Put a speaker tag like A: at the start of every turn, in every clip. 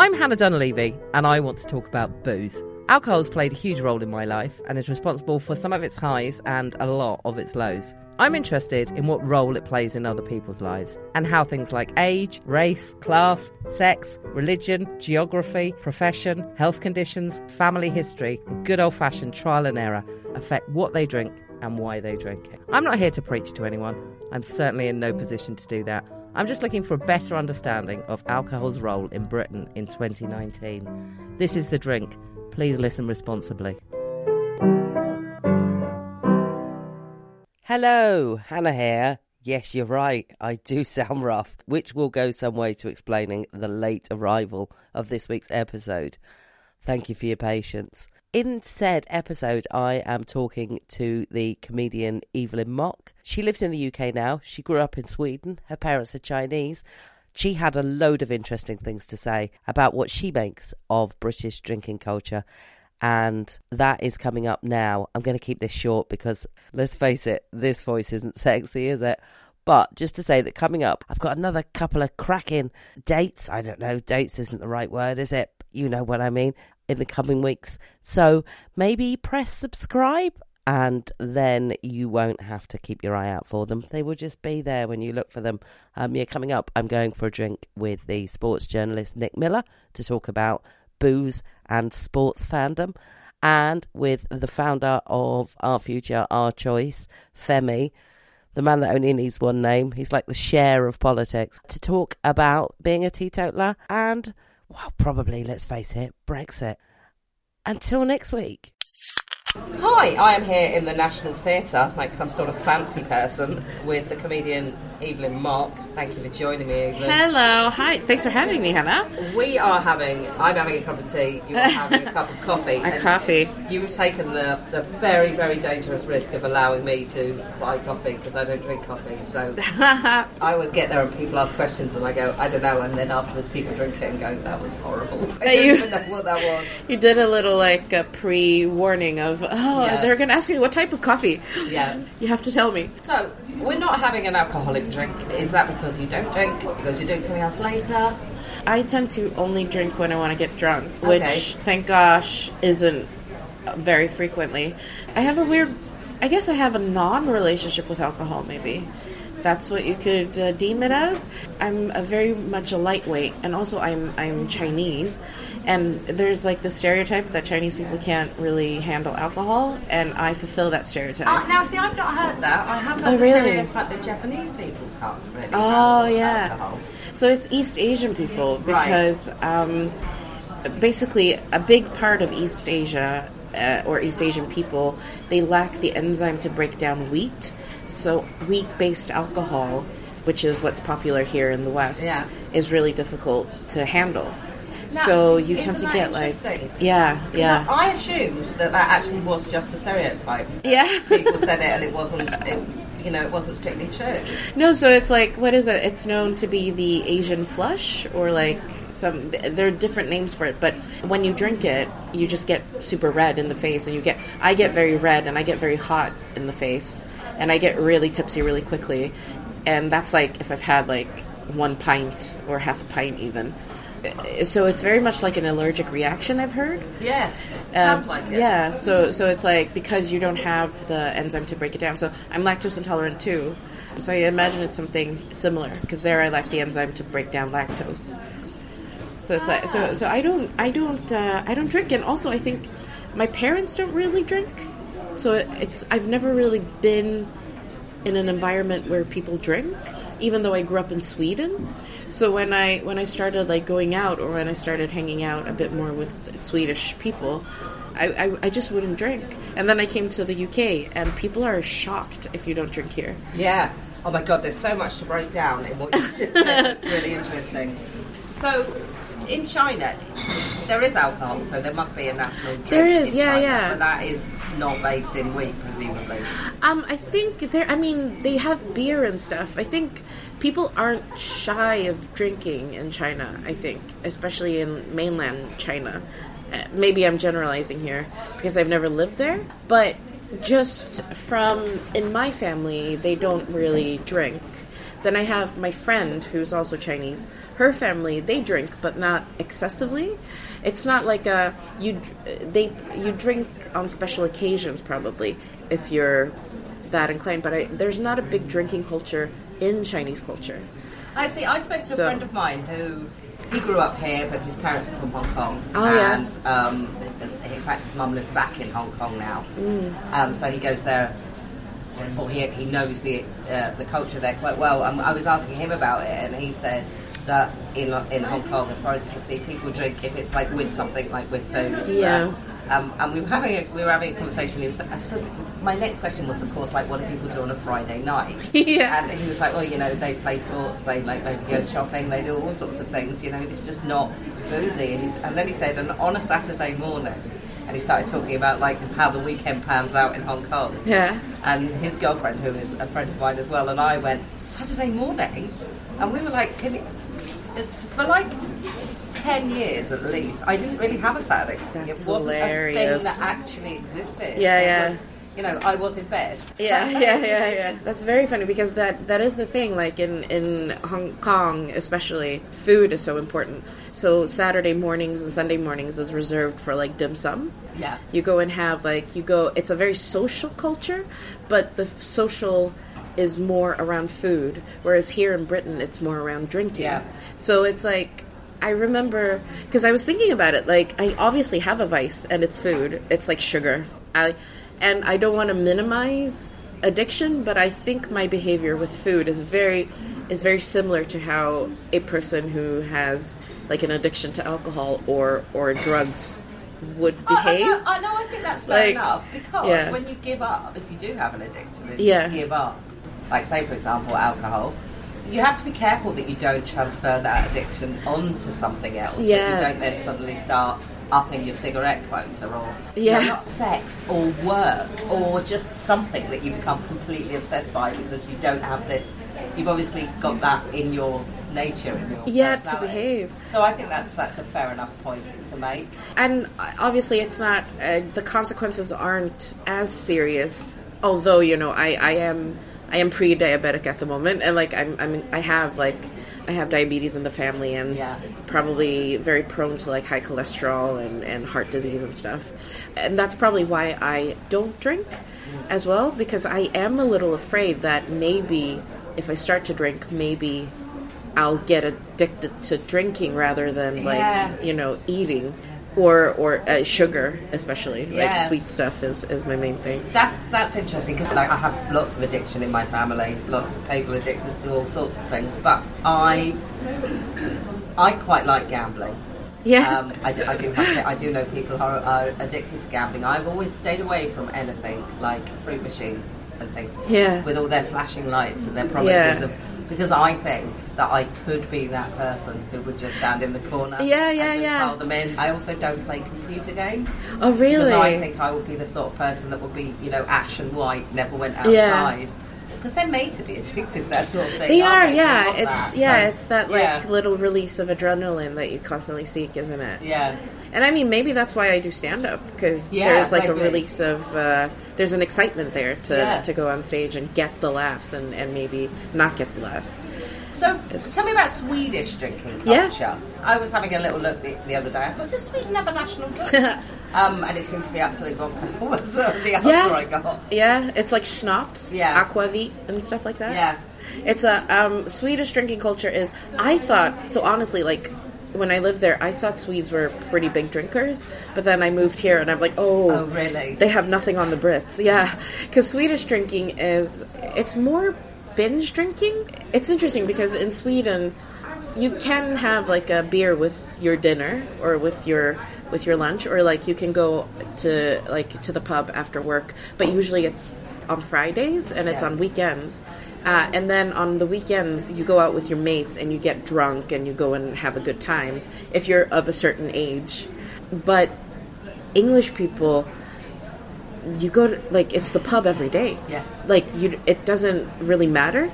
A: I'm Hannah Dunleavy, and I want to talk about booze. Alcohol's played a huge role in my life and is responsible for some of its highs and a lot of its lows. I'm interested in what role it plays in other people's lives and how things like age, race, class, sex, religion, geography, profession, health conditions, family history, and good old fashioned trial and error affect what they drink and why they drink it. I'm not here to preach to anyone. I'm certainly in no position to do that. I'm just looking for a better understanding of alcohol's role in Britain in 2019. This is The Drink. Please listen responsibly. Hello, Hannah here. Yes, you're right. I do sound rough, which will go some way to explaining the late arrival of this week's episode. Thank you for your patience. In said episode, I am talking to the comedian Evelyn Mok. She lives in the UK now. She grew up in Sweden. Her parents are Chinese. She had a load of interesting things to say about what she makes of British drinking culture. And that is coming up now. I'm going to keep this short because let's face it, this voice isn't sexy, is it? But just to say that coming up, I've got another couple of cracking dates. I don't know, dates isn't the right word, is it? You know what I mean? In the coming weeks. So maybe press subscribe and then you won't have to keep your eye out for them. They will just be there when you look for them. Um, yeah, coming up, I'm going for a drink with the sports journalist Nick Miller to talk about booze and sports fandom, and with the founder of Our Future, Our Choice, Femi, the man that only needs one name. He's like the Cher of politics to talk about being a teetotaler and, well, probably, let's face it, Brexit. Until next week. Hi, I am here in the National Theatre, like some sort of fancy person, with the comedian Evelyn Mok. Thank you for joining me, Evelyn.
B: Hello, hi. Thanks for having me, Hannah.
A: We are having, I'm having a cup of tea, you are having a cup of coffee.
B: A coffee.
A: You have taken the, the very, very dangerous risk of allowing me to buy coffee because I don't drink coffee. So I always get there and people ask questions and I go, I don't know. And then afterwards people drink it and go, that was horrible. I don't
B: you-
A: even know what that was.
B: You did a little like a pre-warning of, oh,
A: Yeah.
B: they're going to ask me what type of coffee.
A: Yeah.
B: You have to tell me.
A: So, we're not having an alcoholic drink. Is that because you don't drink? Because you're doing something else later?
B: I tend to only drink when I want to get drunk,
A: Okay.
B: which, thank gosh, isn't very frequently. I have a weird, I guess I have a non-relationship with alcohol, maybe. That's what you could uh, deem it as. I'm a very much a lightweight, and also I'm I'm Chinese, and there's like the stereotype that Chinese people can't really handle alcohol, and I fulfill that stereotype.
A: Uh, now, see, I've not heard that. I have heard
B: Oh,
A: the
B: really?
A: stereotype that Japanese people can't really
B: Oh
A: handle
B: yeah.
A: alcohol.
B: So it's East Asian people
A: Right.
B: because um, basically a big part of East Asia uh, or East Asian people they lack the enzyme to break down wheat. So wheat-based alcohol, which is what's popular here in the West,
A: Yeah.
B: is really difficult to handle. so you tend to get like yeah yeah.
A: I, I assumed that that actually was just a stereotype.
B: Yeah.
A: People said it and it wasn't, it, you know, it wasn't strictly true.
B: No, so it's like what is it? It's known to be the Asian flush, or like some. There are different names for it, but when you drink it, you just get super red in the face, and you get. I get very red, and I get very hot in the face, and I get really tipsy really quickly, and that's like if I've had like one pint or half a pint even. So it's very much like an allergic reaction. I've heard.
A: Yeah,
B: Um,
A: sounds like it.
B: Yeah, so so it's like because you don't have the enzyme to break it down. So I'm lactose intolerant too. So I imagine it's something similar because there I lack the enzyme to break down lactose. So it's like so so I don't I don't uh, I don't drink and also I think my parents don't really drink. So it- it's I've never really been in an environment where people drink even though I grew up in Sweden. So when I when I started like going out or when I started hanging out a bit more with Swedish people, I, I, I just wouldn't drink. And then I came to the UK and people are shocked if you don't drink here.
A: Yeah. Oh my god, there's so much to break down in what you just said. It's really interesting. So, in China, there is alcohol, so there must be a national drink.
B: There is, yeah,
A: China,
B: yeah.
A: But that is not based in wheat, presumably.
B: Um, I think there. I mean, they have beer and stuff. I think people aren't shy of drinking in China. I think, especially in mainland China. Uh, maybe I'm generalizing here because I've never lived there, but just from in my family, they don't really drink. Then I have my friend who's also Chinese. Her family they drink, but not excessively. It's not like a you they you drink on special occasions probably if you're that inclined. But I, there's not a big drinking culture in Chinese culture.
A: I see. I spoke to a friend of mine who he grew up here, but his parents are from Hong Kong.
B: Oh, yeah.
A: and um, in fact, his mum lives back in Hong Kong now. Um, so he goes there. Or he, he knows the uh, the culture there quite well. Um, I was asking him about it, and he said that in in Hong Kong, as far as you can see, people drink if it's like with something, like with food.
B: Yeah.
A: Um, and we were having a, we were having a conversation. He was like, so my next question was, of course, like, what do people do on a Friday night?
B: Yeah.
A: And he was like, well, you know, they play sports, they like maybe go shopping, they do all sorts of things. You know, it's just not boozy. And, he's, and then he said, and on a Saturday morning, and he started talking about like how the weekend pans out in Hong Kong.
B: Yeah.
A: And his girlfriend, who is a friend of mine as well, and I went Saturday morning, and we were like, can you? It's for like. 10 years at least. I didn't really have a Saturday.
B: That's
A: it wasn't a
B: hilarious.
A: thing that actually existed.
B: Yeah,
A: It
B: yeah.
A: was- you know, I was in bed.
B: Yeah, yeah, yeah, yeah. That's very funny because that that is the thing. Like in in Hong Kong, especially, food is so important. So Saturday mornings and Sunday mornings is reserved for like dim sum.
A: Yeah.
B: You go and have like you go. It's a very social culture, but the social is more around food, whereas here in Britain it's more around drinking.
A: Yeah.
B: So it's like I remember because I was thinking about it. Like I obviously have a vice, and it's food. It's like sugar. I and I don't want to minimize addiction, but I think my behavior with food is very is very similar to how a person who has like an addiction to alcohol or or drugs would
A: Oh,
B: behave.
A: I know, I know, I think that's fair
B: Like,
A: enough because
B: yeah.
A: when you give up, if you do have an addiction,
B: Yeah.
A: you give up, like say for example alcohol, you have to be careful that you don't transfer that addiction onto something else. That
B: Yeah.
A: you don't then suddenly start upping your cigarette quota or you
B: Yeah.
A: know, sex or work or just something that you become completely obsessed by because you don't have this. You've obviously got that in your nature, in your
B: Yeah, to behave.
A: So I think that's that's a fair enough point to make.
B: and obviously it's not uh, the consequences aren't as serious although you know i i am i am pre-diabetic at the moment and like i'm, I'm i have like i have diabetes in the family and
A: Yeah.
B: probably very prone to like high cholesterol and, and heart disease and stuff and that's probably why i don't drink as well because i am a little afraid that maybe if i start to drink maybe I'll get addicted to drinking rather than like
A: Yeah.
B: you know eating or or uh, sugar especially like sweet stuff is is my main thing
A: That's that's interesting because like I have lots of addiction in my family, lots of people addicted to all sorts of things. But I I quite like gambling.
B: yeah
A: Um, I, do, I do have, I do know people who are, are addicted to gambling. I've always stayed away from anything like fruit machines and things.
B: Yeah.
A: With all their flashing lights and their promises
B: Yeah.
A: of because I think that I could be that person who would just stand in the corner.
B: Yeah,
A: and
B: yeah,
A: just
B: yeah.
A: pile them in. I also don't play computer games.
B: oh really
A: Because I think I would be the sort of person that would be, you know, ash and white, never went
B: Yeah.
A: Because they're made to be addictive, that sort of thing.
B: they
A: aren't They
B: yeah
A: want
B: it's
A: that.
B: yeah
A: So,
B: it's that like
A: yeah.
B: little release of adrenaline that you constantly seek isn't it
A: Yeah.
B: and I mean maybe that's why I do stand up because
A: Yeah,
B: there's like a release of uh, there's an excitement there to
A: Yeah.
B: to go on stage and get the laughs and and maybe not get the laughs
A: So, tell me about Swedish drinking culture. Yeah. I was having a little look the, the other day. I thought, does Sweden have a national drink? Um, and it seems to be Absolut vodka. That's the answer
B: Yeah.
A: I got.
B: Yeah, it's like schnapps,
A: Yeah.
B: aquavit, and stuff like that.
A: Yeah.
B: It's a um, Swedish drinking culture is. I thought so. Honestly, like when I lived there, I thought Swedes were pretty big drinkers. But then I moved here, and I'm like, oh,
A: Oh, really?
B: They have nothing on the Brits. Yeah, because Swedish drinking is it's more binge drinking. It's interesting because in Sweden, you can have like a beer with your dinner or with your with your lunch or like you can go to like to the pub after work but usually it's on fridays and it's
A: Yeah.
B: on weekends uh, and then on the weekends you go out with your mates and you get drunk and you go and have a good time if you're of a certain age but english people you go to like it's the pub every day
A: Yeah.
B: like you it doesn't really matter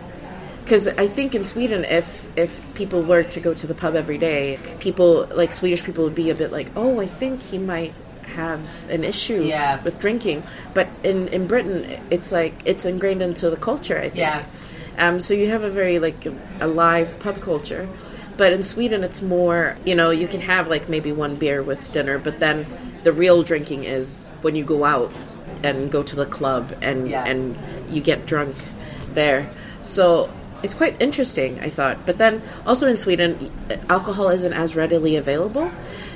B: because I think in Sweden, if if people were to go to the pub every day, people like Swedish people would be a bit like, oh, I think he might have an issue
A: Yeah.
B: with drinking. But in in Britain, it's like it's ingrained into the culture. I think.
A: Yeah.
B: Um, so you have a very like a live pub culture. But in Sweden, it's more you know you can have like maybe one beer with dinner, but then the real drinking is when you go out and go to the club and
A: Yeah.
B: and you get drunk there. So it's quite interesting, I thought. But then also in Sweden, alcohol isn't as readily available.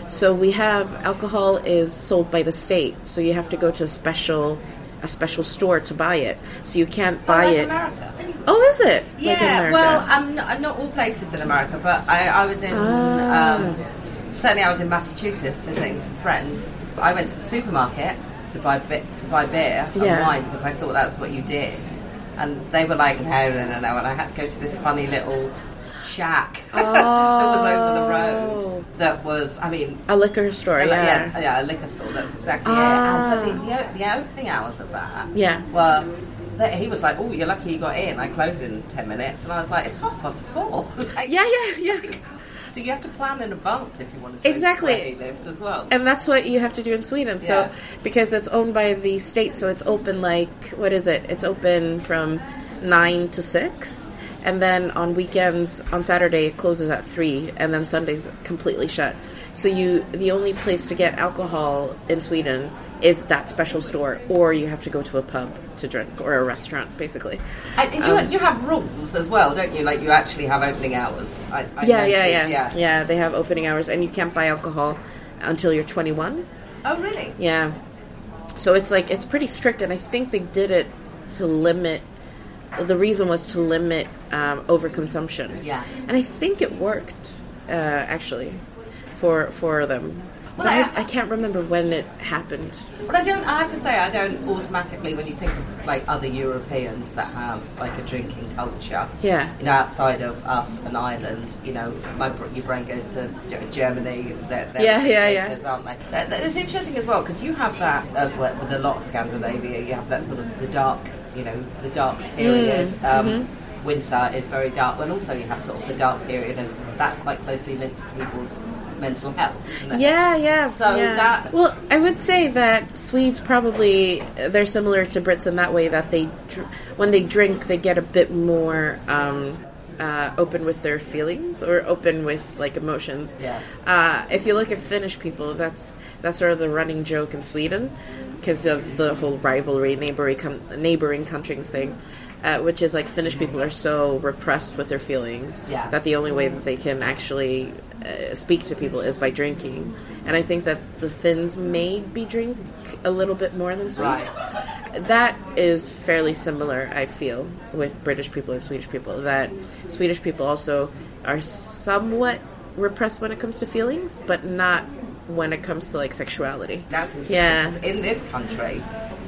B: So we have alcohol is sold by the state, so you have to go to a special a special store to buy it. So you can't buy
A: like
B: it.
A: America.
B: Oh, is it?
A: Yeah,
B: America?
A: well, I'm not, not all places in America, but I, I was in.
B: Ah.
A: Um, certainly, I was in Massachusetts visiting some friends. I went to the supermarket to buy to buy beer and
B: Yeah.
A: wine because I thought that's what you did, and they were like, "No, no, no, no," and I had to go to this funny little shack that was over the
B: Oh.
A: road. That was, I mean,
B: a liquor store.
A: a
B: Yeah.
A: yeah, yeah, a liquor store. That's exactly
B: Ah.
A: it. And but the, the, the opening hours of that,
B: Yeah.
A: Well, he was like, "Oh, you're lucky you got in. I close in ten minutes," and I was like, "It's half past four. like,
B: Yeah, yeah, yeah.
A: So you have to plan in advance if you want to
B: Exactly.
A: where he lives as well.
B: And that's what you have to do in Sweden. So
A: Yeah.
B: because it's owned by the state, so it's open like what is it? It's open from nine to six, and then on weekends on Saturday it closes at three, and then Sunday's completely shut. So you the only place to get alcohol in Sweden is that special store, or you have to go to a pub to drink or a restaurant, basically.
A: And you,
B: Um,
A: you have rules as well, don't you? Like you actually have opening hours. I, I
B: yeah, yeah,
A: noticed,
B: yeah, yeah. They have opening hours, and you can't buy alcohol until you're 21.
A: Oh, really?
B: Yeah. So it's like it's pretty strict, and I think they did it to limit. The reason was to limit um, overconsumption.
A: Yeah.
B: And I think it worked, uh, actually, for for them.
A: Well, I-
B: I, can't remember when it happened.
A: But I don't. I have to say, I don't automatically when you think of like other Europeans that have like a drinking culture.
B: Yeah.
A: You know, outside of us and Ireland, you know, my your brain goes to Ge- Germany. They're, they're
B: Yeah, yeah, yeah.
A: Aren't they? That- that- It's interesting as well because you have that uh, with a lot of Scandinavia. You have that sort of the dark, you know, the dark period.
B: Mm,
A: um,
B: mm-hmm.
A: Winter is very dark, and also you have sort of the dark period as that's quite closely linked to people's mental health. Isn't it?
B: Yeah, yeah.
A: So
B: yeah.
A: that-
B: well, I would say that Swedes probably they're similar to Brits in that way that they dr- when they drink they get a bit more um, uh, open with their feelings or open with like emotions.
A: Yeah.
B: Uh, if you look at Finnish people, that's that's sort of the running joke in Sweden because of the whole rivalry neighboring com- neighboring countries thing. Uh, which is like Finnish people are so repressed with their feelings
A: Yeah.
B: that the only way that they can actually uh, speak to people is by drinking. And I think that the Finns maybe drink a little bit more than Swedes. That is fairly similar, I feel, with British people and Swedish people. That Swedish people also are somewhat repressed when it comes to feelings, but not when it comes to like sexuality.
A: That's interesting.
B: Yeah.
A: In this country,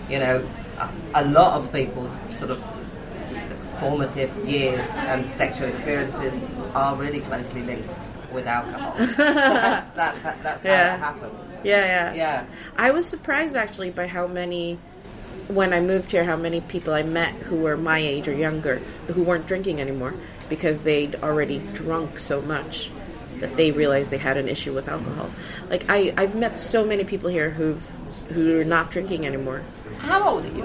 A: you know, a, a lot of people's sort of formative years and sexual experiences are really closely linked with alcohol. that's that's, how- that's how
B: Yeah.
A: it happens.
B: Yeah, yeah.
A: Yeah.
B: I was surprised actually by how many, when I moved here, how many people I met who were my age or younger who weren't drinking anymore because they'd already drunk so much that they realized they had an issue with alcohol. Like I, I've met so many people here who've who are not drinking anymore.
A: How old are you,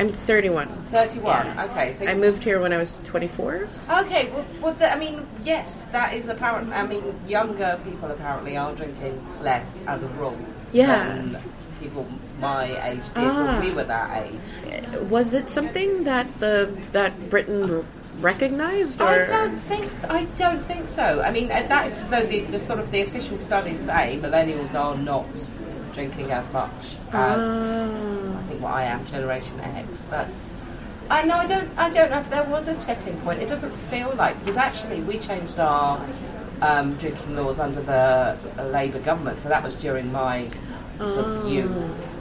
B: I'm 31.
A: 31. Okay, so
B: I moved here when I was 24.
A: Okay, well, well the, I mean, yes, that is apparent. I mean, younger people apparently are drinking less as a rule
B: Yeah.
A: than people my age did when we were that age.
B: Was it something that the that Britain recognized? Or
A: I don't think I don't think so. I mean, uh, that is though the, the sort of the official studies say millennials are not drinking as much as
B: Ah.
A: I think what I am, Generation X. That's I know I don't I don't know if there was a tipping point. It doesn't feel like because actually we changed our um, drinking laws under the Labour government, so that was during my sort of youth,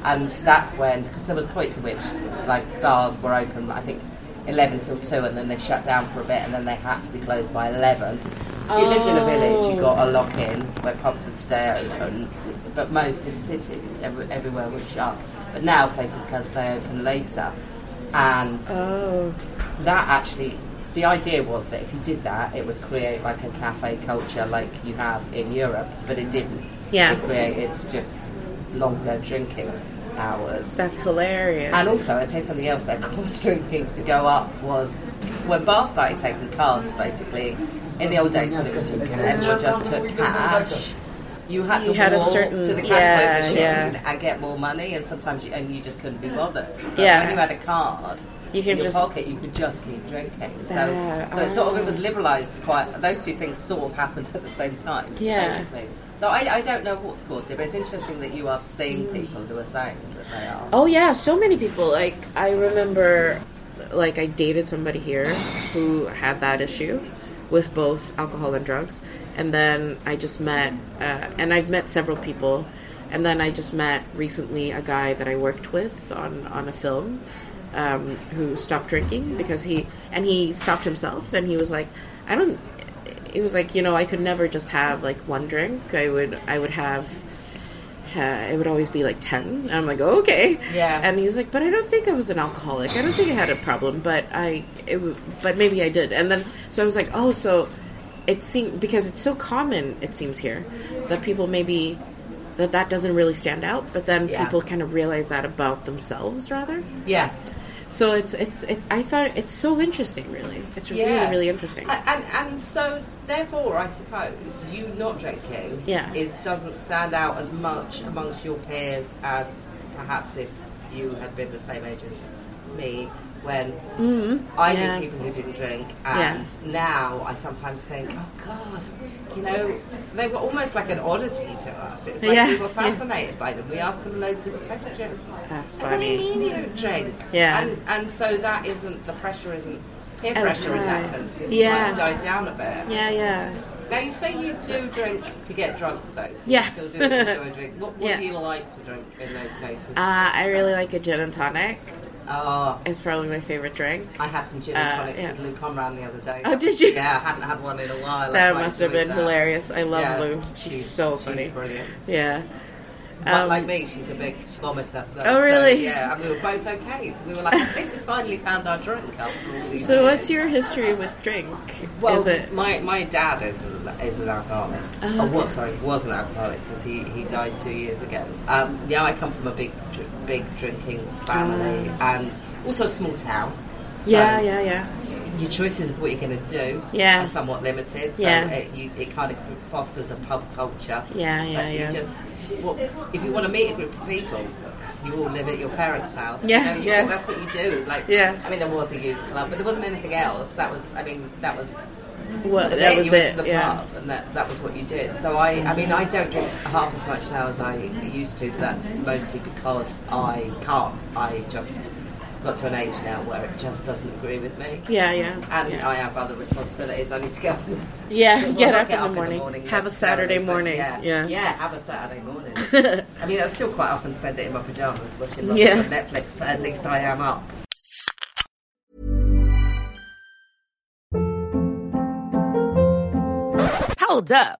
A: and that's when because there was a point to which like bars were open. I think. 11 till 2 and then they shut down for a bit and then they had to be closed by 11 if you lived in a village you got a lock in where pubs would stay open but most in cities every, everywhere was shut but now places can stay open later and
B: Oh,
A: that actually the idea was that if you did that it would create like a cafe culture like you have in Europe but it didn't
B: Yeah.
A: it created just longer drinking hours
B: that's hilarious.
A: and also, I'd tell you something else that caused drinking to go up was when bars started taking cards, basically. In the old days when it was just everyone just took cash, you had to
B: You had a certain-
A: to the cash
B: yeah,
A: machine
B: yeah.
A: and get more money, and sometimes you, and you just couldn't be bothered. But
B: Yeah.
A: when you had a card.
B: You can
A: in your
B: just-
A: pocket, you could just keep drinking. So,
B: Ah,
A: so it sort of it was liberalised quite. Those two things sort of happened at the same time.
B: Yeah.
A: basically. So I, I don't know what's caused it, but it's interesting that you are seeing people who are saying that they are.
B: Oh yeah, so many people. Like I remember, like I dated somebody here who had that issue with both alcohol and drugs, and then I just met, uh, and I've met several people, and then I just met recently a guy that I worked with on on a film. Um, who stopped drinking because he and he stopped himself and he was like I don't it was like you know I could never just have like one drink. I would I would have uh, it would always be like 10 and i'm like okay.
A: Yeah.
B: and he was like but i don't think i was an alcoholic. I don't think i had a problem but i it, w- but maybe i did. And then so i was like oh so it seems because it's so common it seems here that people maybe that that doesn't really stand out but then
A: Yeah.
B: people kind of realize that about themselves rather
A: Yeah.
B: so it's it's, it's i thought it's so interesting really it's really
A: Yeah.
B: really interesting
A: And, and and so therefore, I suppose you not drinking
B: Yeah.
A: is doesn't stand out as much amongst your peers as perhaps if you had been the same age as me when I
B: Mm-hmm. yeah.
A: knew people who didn't drink,
B: Yeah.
A: and now I sometimes think, oh God, you know, they were almost like an oddity to us. It was like
B: Yeah.
A: we were fascinated by them. We asked them loads of questions.
B: That's
A: What do you mean you don't drink?
B: Yeah.
A: and and so that isn't the pressure isn't peer pressure in that sense. It's
B: Yeah.
A: died down a bit.
B: yeah yeah
A: Now you say you do drink to get drunk though. So
B: Yeah.
A: You still do enjoy drink. What, what
B: Yeah.
A: do you like to drink in those cases?
B: uh, i really like a gin and tonic
A: oh,
B: it's probably my favorite drink
A: I had some gin and
B: Uh,
A: tonics
B: yeah.
A: with Lou Conran the other day.
B: Oh, did you?
A: Yeah, I hadn't had one in a while.
B: That must have been
A: that.
B: hilarious. I love
A: Yeah,
B: Lou. She's, so
A: she's
B: funny.
A: brilliant.
B: Yeah. Um,
A: like me, she's a big vomiter. though,
B: Oh,
A: so,
B: really?
A: yeah, and we were both okay. So we were like, I think we finally found our drink after all
B: So,
A: years.
B: what's your history with drink?
A: Well,
B: Is it?
A: my my dad is is an alcoholic. Oh, was sorry, was an alcoholic because he, he died two years ago. Um, yeah, I come from a big big drinking family and also a small town. So
B: Ah. yeah, yeah, yeah.
A: Your choices of what you're going to do
B: Yeah.
A: are somewhat limited. So
B: Yeah.
A: it, you, it kind of fosters a pub culture.
B: Yeah, yeah,
A: But you
B: yeah.
A: just well, if you want to meet a group of people. You all live at your parents' house.
B: Yeah,
A: you know, you
B: yeah.
A: That's what you do. Like,
B: Yeah.
A: I mean, there was a youth club, but there wasn't anything else. That was, I mean, that was
B: Well, that was
A: you went
B: it.
A: to the
B: Yeah.
A: pub, and that, that was what you did. So I, I mean, I don't drink half as much now as I used to. But that's mostly because I can't. I just got to an age now where it just doesn't agree with me.
B: Yeah, yeah.
A: And
B: yeah.
A: I have other responsibilities. I need to get up.
B: Yeah,
A: Well,
B: get
A: not
B: up in the morning. Have a Saturday
A: but
B: morning.
A: Yeah,
B: Yeah.
A: yeah, have a Saturday morning. I mean, I still quite often spend it in my pajamas watching lots
B: Yeah.
A: of Netflix, but at least I am up.
C: Hold up.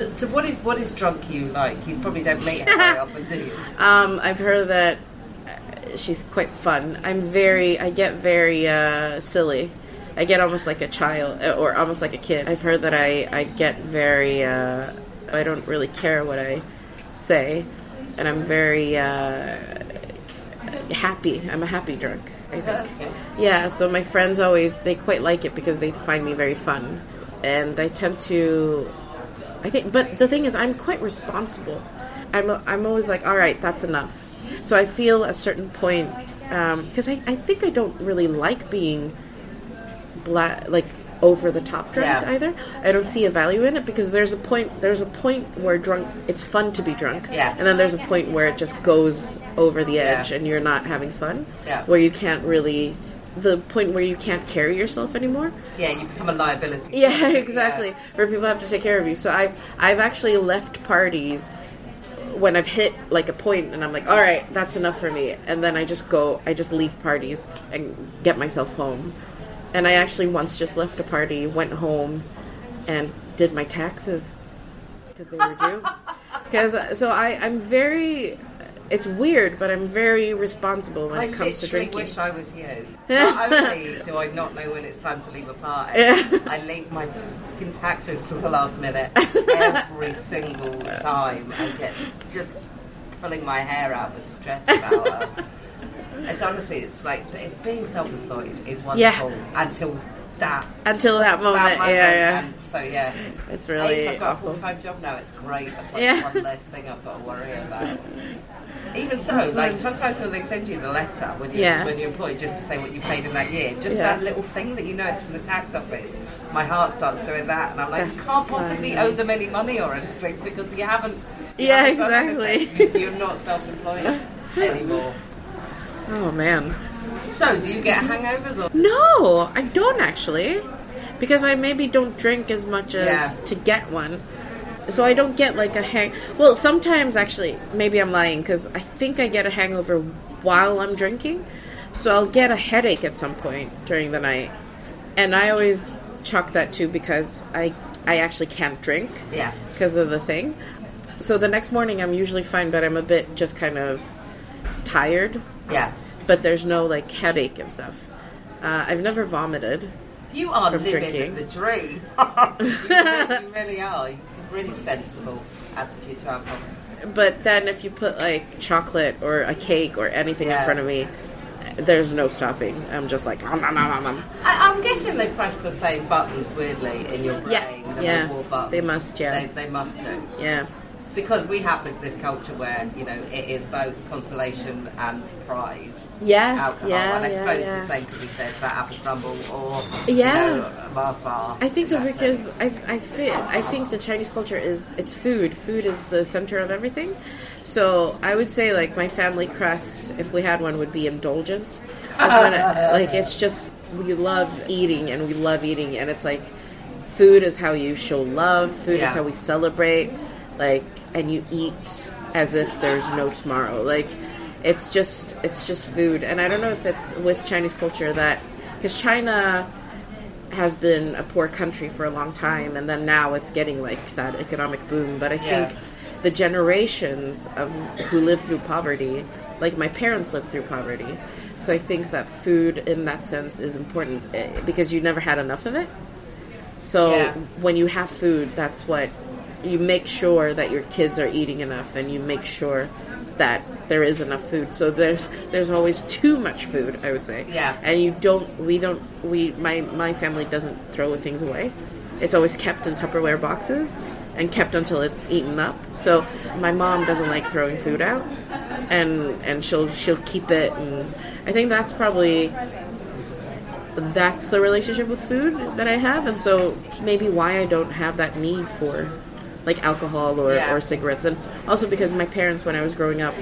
A: So, so what is what is drunk you like? You probably don't meet her very often, do you?
B: Um, I've heard that uh, she's quite fun. I'm very, I get very uh, silly. I get almost like a child, uh, or almost like a kid. I've heard that I, I get very, uh, I don't really care what I say, and I'm very uh, happy. I'm a happy drunk. I think.
A: That's good.
B: Yeah, so my friends always they quite like it because they find me very fun, and I tend to, I think. But the thing is, I'm quite responsible. I'm I'm always like, all right, that's enough. So I feel a certain point um, because I I think I don't really like being black like over the top drunk
A: Yeah.
B: either. I don't see a value in it because there's a point there's a point where drunk it's fun to be drunk.
A: Yeah.
B: And then there's a point where it just goes over the edge
A: Yeah.
B: and you're not having fun.
A: Yeah.
B: Where you can't really the point where you can't carry yourself anymore.
A: Yeah, you become a liability.
B: Yeah, exactly. Where people have to take care of you. So I've I've actually left parties when I've hit like a point and I'm like, all right, that's enough for me, and then I just go, I just leave parties and get myself home. And I actually once just left a party, went home, and did my taxes because they were due. Because uh, so I I'm very. It's weird, but I'm very responsible when
A: I
B: it comes to drinking.
A: I wish I was you. Not only do I not know when it's time to leave a party,
B: Yeah.
A: I leave my fucking taxes to the last minute every single time. I get just pulling my hair out with stress about it. It's honestly, it's like being self-employed is wonderful until that.
B: Until that moment,
A: that moment.
B: yeah, yeah.
A: And so yeah,
B: It's
A: At
B: really
A: least I've got
B: awful.
A: a full-time job now. It's great. That's like
B: Yeah.
A: one less thing I've got to worry about. Even so, like sometimes when they send you the letter when you're
B: Yeah.
A: when you're employed, just to say what you paid in that year, just
B: Yeah.
A: that little thing that you notice from the tax office, my heart starts doing that, and I'm like, you can't possibly owe them any money or anything because you haven't. you
B: Yeah,
A: haven't
B: exactly.
A: You're not self-employed anymore.
B: Oh man.
A: So, do you get hangovers or?
B: No, I don't actually. Because I maybe don't drink as much as
A: Yeah.
B: to get one. So I don't get like a hang. Well, sometimes actually, maybe I'm lying because I think I get a hangover while I'm drinking. So I'll get a headache at some point during the night. And I always chalk that to because I I actually can't drink
A: Yeah.
B: because of the thing. So the next morning I'm usually fine, but I'm a bit just kind of tired.
A: Yeah.
B: But there's no like headache and stuff. Uh, I've never vomited.
A: You are
B: From
A: living
B: drinking.
A: the dream. you, really, you really are. It's a really sensible attitude to alcohol.
B: But then if you put like chocolate or a cake or anything
A: Yeah.
B: in front of me, there's no stopping. I'm just like.
A: I, I'm guessing they press the same buttons weirdly in your brain.
B: Yeah, yeah. They must, yeah.
A: They, they must do.
B: yeah.
A: Because we have this culture where, you know, it is both consolation and prize.
B: Yeah,
A: Alcohol.
B: yeah,
A: and I
B: yeah,
A: suppose
B: yeah.
A: the same could be said for apple crumble or,
B: Yeah.
A: you know, Mars bar.
B: I think so because. I, I, feel, I think the Chinese culture is it's food. Food is the center of everything. So I would say like my family crest, if we had one, would be indulgence. It, like it's just we love eating and we love eating and it's like food is how you show love. Food
A: Yeah.
B: is how we celebrate. Like and you eat as if there's no tomorrow. Like it's just it's just food. And I don't know if it's with Chinese culture that because China has been a poor country for a long time, and then now it's getting like that economic boom. But I
A: Yeah.
B: think the generations of who live through poverty, like my parents lived through poverty, so I think that food in that sense is important eh, because you never had enough of it. So
A: Yeah.
B: when you have food, that's what you make sure that your kids are eating enough, and you make sure that there is enough food. So there's there's always too much food, I would say.
A: Yeah.
B: And you don't we don't we my my family doesn't throw things away. It's always kept in Tupperware boxes and kept until it's eaten up. So my mom doesn't like throwing food out, and and she'll she'll keep it. And I think that's probably that's the relationship with food that I have, and so maybe why I don't have that need for like alcohol or,
A: Yeah.
B: or cigarettes, and also because my parents, when I was growing up,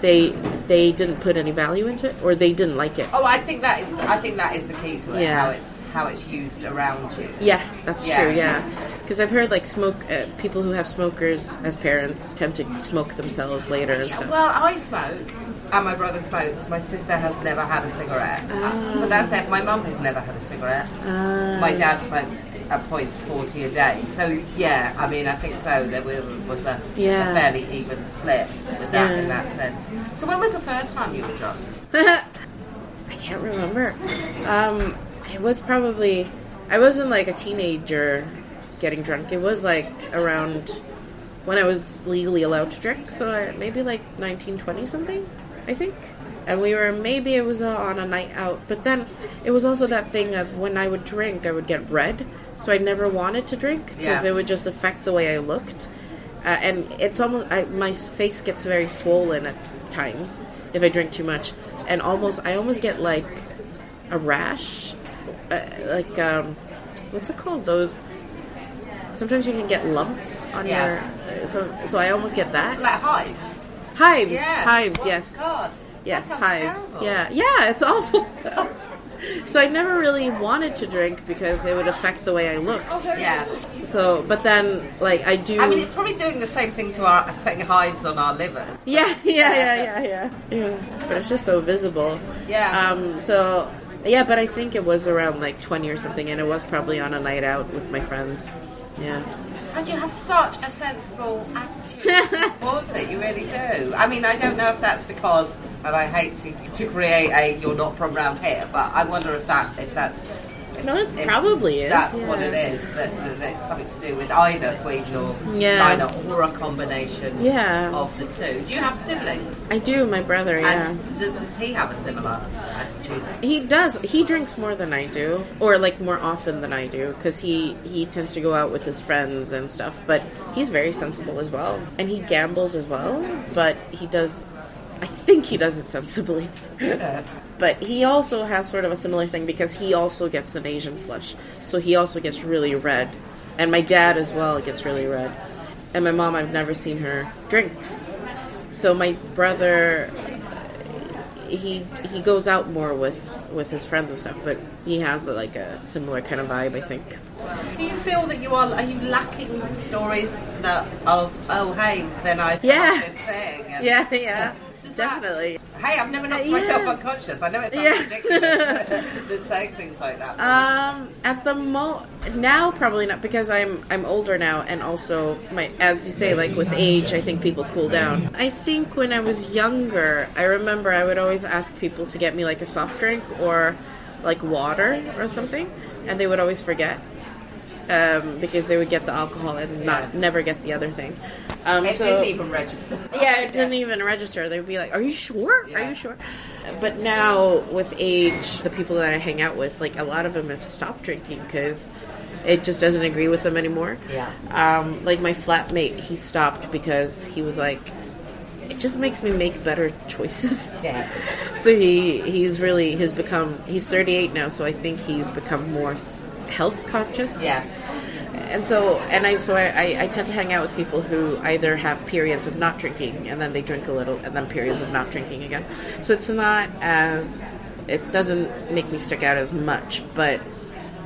B: they they didn't put any value into it, or they didn't like it.
A: Oh, I think that is. I think that is the key to it.
B: Yeah.
A: How it's how it's used around you.
B: Yeah, that's
A: Yeah.
B: true. Yeah, because I've heard like smoke uh, people who have smokers as parents tend to smoke themselves later and stuff.
A: Well, I smoke, and my brother smokes. My sister has never had a cigarette.
B: Ah.
A: But that's it. My mum has never had a cigarette. My dad smoked at points 40 a day. So, yeah, I mean, I think so. There was a,
B: Yeah.
A: a fairly even split with that in that sense. So, when was the first time you were drunk?
B: I can't remember. Um, it was probably I wasn't like a teenager getting drunk. It was like around when I was legally allowed to drink. So I, maybe like 1920 something, I think. And we were maybe it was on a night out, but then it was also that thing of when I would drink, I would get red. So I never wanted to drink because
A: Yeah.
B: it would just affect the way I looked. Uh, and it's almost I, my face gets very swollen at times if I drink too much, and almost I almost get like a rash, uh, like um, what's it called? Those sometimes you can get lumps on
A: Yeah.
B: your so so I almost get that
A: Like hives?
B: hives
A: Yeah.
B: hives
A: Oh,
B: yes
A: God.
B: yes
A: That
B: hives
A: terrible.
B: yeah yeah it's awful. So I never really wanted to drink because it would affect the way I looked.
A: Yeah.
B: So, but then, like, I do.
A: I mean, it's probably doing the same thing to our putting hives on our livers.
B: Yeah, yeah, yeah, yeah, yeah, yeah. But it's just so visible.
A: Yeah.
B: Um. So, yeah, but I think it was around like twenty or something, and it was probably on a night out with my friends. Yeah.
A: And you have such a sensible attitude towards it. You really do. I mean, I don't know if that's because, and I hate to, to create a "you're not from round here," but I wonder if that if that's
B: No, it probably is.
A: That's what it is. That, that it's something to do with either Sweden or
B: Yeah.
A: China, or a combination
B: Yeah.
A: of the two. Do you have siblings?
B: I do. My brother. Yeah.
A: And does he have a similar attitude?
B: He does. He drinks more than I do, or like more often than I do, because he he tends to go out with his friends and stuff. But he's very sensible as well, and he gambles as well. But he does. I think he does it sensibly. but he also has sort of a similar thing because he also gets an Asian flush, so he also gets really red, and my dad as well gets really red, and my mom I've never seen her drink. So my brother he he goes out more with with his friends and stuff, but he has like a similar kind of vibe, I think.
A: Do you feel that you are? Are you lacking stories that of oh hey then I
B: Yeah.
A: this thing? and-
B: Yeah, yeah, definitely.
A: Hey, I've never knocked
B: Uh,
A: myself unconscious. I know it sounds
B: Yeah.
A: ridiculous than saying things like that.
B: Um, at the mo now probably not because I'm I'm older now, and also my as you say like with age, I think people cool down. I think when I was younger, I remember I would always ask people to get me like a soft drink or like water or something, and they would always forget. Um, because they would get the alcohol and not
A: Yeah.
B: never get the other thing. Um,
A: it
B: so,
A: didn't even register.
B: yeah, it didn't even register. They would be like, "Are you sure? Are you sure?" But now, with age, the people that I hang out with, like a lot of them have stopped drinking because it just doesn't agree with them anymore.
A: Yeah.
B: Um, like my flatmate, he stopped because he was like, "It just makes me make better choices."
A: Yeah.
B: So he he's really he's become he's 38 now, so I think he's become more health conscious
A: Yeah.
B: and so and I so I, I, tend to hang out with people who either have periods of not drinking and then they drink a little and then periods of not drinking again. So it's not as it doesn't make me stick out as much, but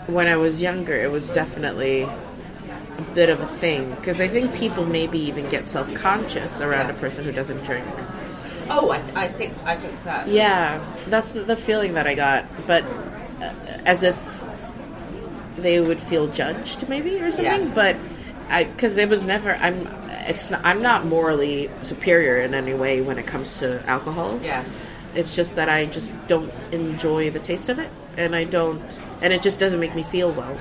B: when I was younger, it was definitely a bit of a thing because I think people maybe even get self conscious around a person who doesn't drink.
A: Oh, I, I think I think so.
B: Yeah, that's the, the feeling that I got, but uh, as if they would feel judged, maybe or something.
A: Yeah.
B: But I, because it was never, I'm, it's not, I'm not morally superior in any way when it comes to alcohol.
A: Yeah.
B: It's just that I just don't enjoy the taste of it, and I don't, and it just doesn't make me feel well.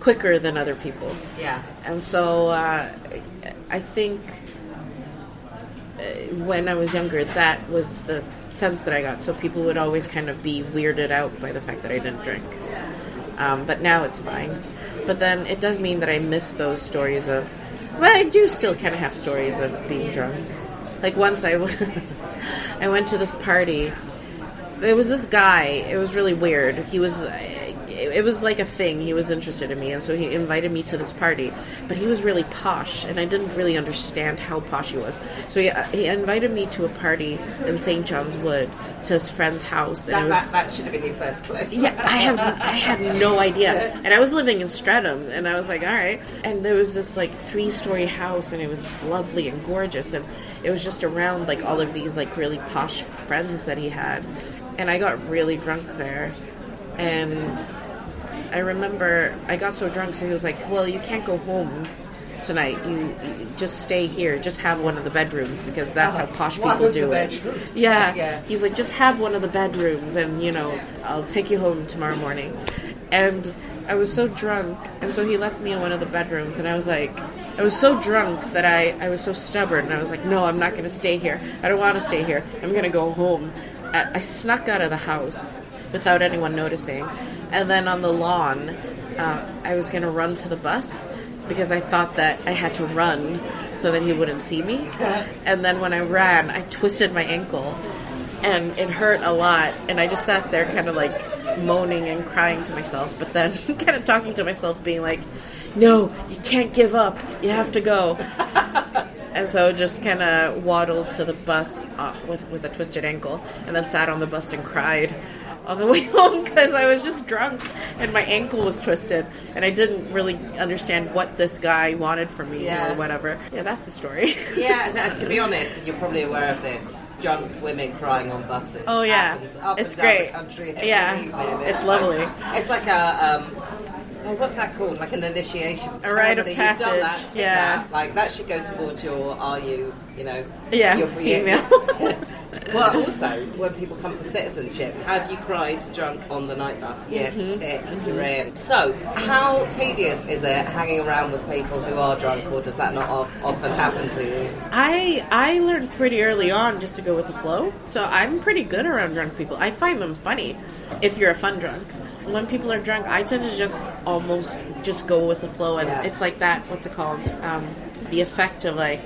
B: Quicker than other people.
A: Yeah.
B: And so uh, I think uh, when I was younger, that was the sense that I got. So people would always kind of be weirded out by the fact that I didn't drink. Um, but now it's fine. But then it does mean that I miss those stories of. Well, I do still kind of have stories of being drunk. Like once I, w- I went to this party. There was this guy. It was really weird. He was. Uh, it, it was like a thing. He was interested in me, and so he invited me to this party. But he was really posh, and I didn't really understand how posh he was. So he, he invited me to a party in St. John's Wood to his friend's house, and
A: That,
B: it was
A: that, that should have been your first clue.
B: yeah, I have I had no idea, and I was living in Streatham, and I was like, all right. And there was this like three story house, and it was lovely and gorgeous, and it was just around like all of these like really posh friends that he had, and I got really drunk there, and I remember I got so drunk, so he was like, well, you can't go home. Tonight, you, you just stay here. Just have one of the bedrooms because that's how posh people do it. Yeah.
A: Yeah.
B: He's like, just have one of the bedrooms and, you know, I'll take you home tomorrow morning. And I was so drunk, and so he left me in one of the bedrooms, and I was like, I was so drunk that I, I was so stubborn, and I was like, no, I'm not going to stay here. I don't want to stay here. I'm going to go home. I, I snuck out of the house without anyone noticing. And then on the lawn, uh, I was going to run to the bus because I thought that I had to run so that he wouldn't see me. And then when I ran, I twisted my ankle and it hurt a lot. And I just sat there kind of like moaning and crying to myself, but then kind of talking to myself, being like, no, you can't give up. You have to go. And so just kind of waddled to the bus uh, with, with a twisted ankle and then sat on the bus and cried on the way home because I was just drunk and my ankle was twisted and I didn't really understand what this guy wanted from me
A: Yeah.
B: or whatever. Yeah, that's the story.
A: Yeah, and to be honest, you're probably aware of this. Drunk women crying on buses.
B: Oh, yeah.
A: Up
B: It's
A: and down
B: great.
A: The country
B: Yeah.
A: evening.
B: It's lovely.
A: It's like a. Um, oh, what's that called? Like an initiation.
B: A rite of
A: ceremony. You've done
B: passage,
A: that,
B: yeah.
A: that. Like that should go towards your. Are you? You know.
B: Yeah,
A: your-
B: female.
A: well, also when people come for citizenship, have you cried drunk on the night bus? Yes,
B: Mm-hmm.
A: tick. You're in. So, how tedious is it hanging around with people who are drunk, or does that not often happen to you?
B: I I learned pretty early on just to go with the flow. So I'm pretty good around drunk people. I find them funny if you're a fun drunk. When people are drunk, I tend to just almost just go with the flow, and
A: Yeah.
B: it's like that. What's it called? Um, the effect of like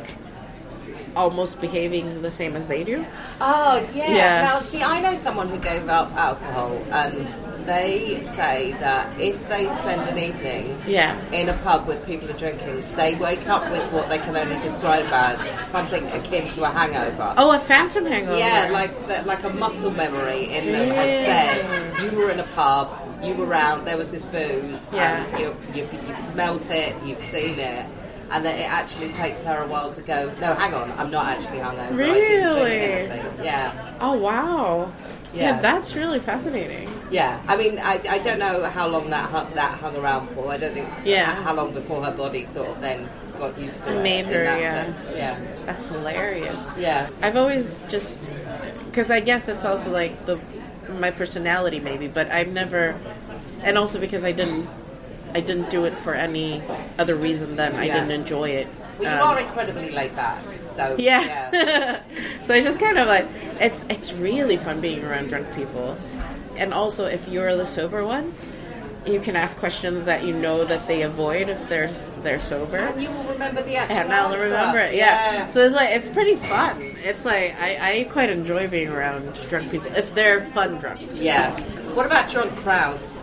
B: almost behaving the same as they do.
A: Oh yeah.
B: Yeah.
A: Now, see, I know someone who gave up alcohol, and they say that if they spend an evening
B: Yeah.
A: in a pub with people who are drinking, they wake up with what they can only describe as something akin to a hangover.
B: Oh, a phantom hangover.
A: Yeah, like the, like a muscle memory in them has said you were in a pub, you were out. there was this booze,
B: Yeah.
A: and you, you, you've smelt it, you've seen it, and that it actually takes her a while to go. No, hang on, I'm not actually hungover. I didn't drink
B: Really?
A: Yeah,
B: Oh wow.
A: Yeah.
B: yeah, that's really fascinating.
A: yeah. I mean, I, I don't know how long that hung, that hung around for. I don't think.
B: Yeah.
A: How long before her body sort of then got used to it.
B: Made her, yeah.
A: sense. Yeah.
B: That's hilarious.
A: Yeah.
B: I've always just because I guess it's also like the my personality maybe, but I've never, and also because I didn't I didn't do it for any other reason than I didn't enjoy it.
A: Well, you
B: Um,
A: are incredibly laid back, so
B: yeah. so it's just kind of like it's it's really fun being around drunk people, and also if you're the sober one. You can ask questions that you know that they avoid if they're they're sober.
A: And you will remember the actual
B: And I'll
A: answer.
B: remember it, yeah. So it's like it's pretty fun. It's like I, I quite enjoy being around drunk people if they're fun drunks.
A: Yeah. What about drunk crowds?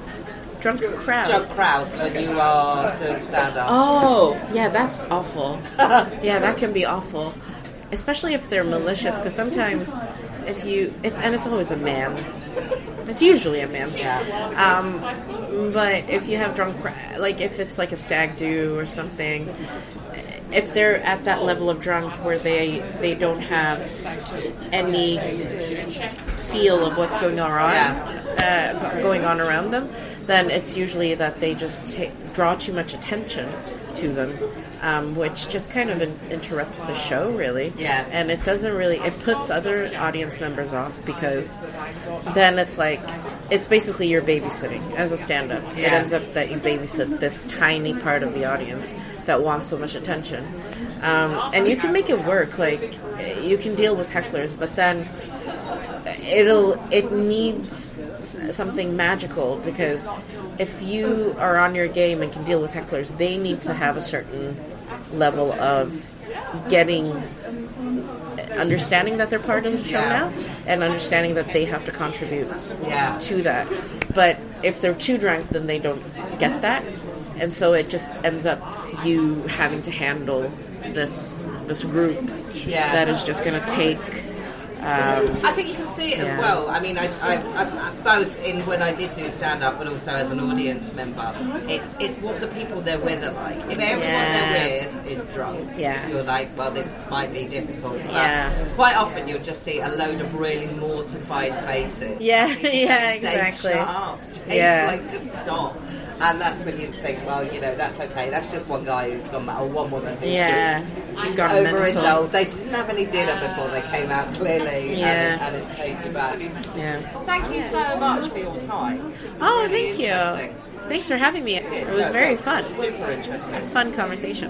B: Drunk crowds.
A: Drunk crowds when you are doing stand up.
B: Oh, yeah, that's awful. yeah, that can be awful, especially if they're malicious. Because sometimes, if you, it's and it's always a man. It's usually a man. Yeah. Um, but if you have drunk, like if it's like a stag do or something, if they're at that level of drunk where they they don't have any feel of what's going on uh, going on around them, then it's usually that they just ta draw too much attention to them, um, which just kind of in- interrupts the show, really.
A: Yeah.
B: And it doesn't really. It puts other audience members off because then it's like it's basically you're babysitting as a stand-up. It ends up that you babysit this tiny part of the audience that wants so much attention, um, and you can make it work. Like you can deal with hecklers, but then it'll it needs something magical because if you are on your game and can deal with hecklers, they need to have a certain level of getting understanding that they're part of the show
A: Yeah.
B: now and understanding that they have to contribute
A: Yeah.
B: to that. But if they're too drunk, then they don't get that, and so it just ends up you having to handle this this group
A: Yeah.
B: that is just going to take. Um,
A: I think you can see it
B: Yeah.
A: as well. I mean, I, I, I, both in when I did do stand up, but also as an audience member. It's it's what the people they're with are like. If everyone
B: Yeah.
A: they're with is drunk,
B: Yeah.
A: you're like, well, this might be difficult. But
B: Yeah.
A: Quite often, you'll just see a load of really mortified faces.
B: Yeah, yeah, exactly.
A: Shut up. Dave,
B: Yeah.
A: like just stop. And that's when you think, well, you know, that's okay. That's just one guy who's gone mad, or one woman who's
B: Yeah,
A: just
B: she's gone
A: overindulged. They didn't have any dinner before they came out, clearly,
B: Yeah.
A: and, it, and it's paid you back.
B: yeah.
A: Well, thank you so much for your time.
B: Oh,
A: Really
B: thank you. Thanks for having me. It was
A: No,
B: very
A: that's
B: fun.
A: Super interesting.
B: Fun conversation.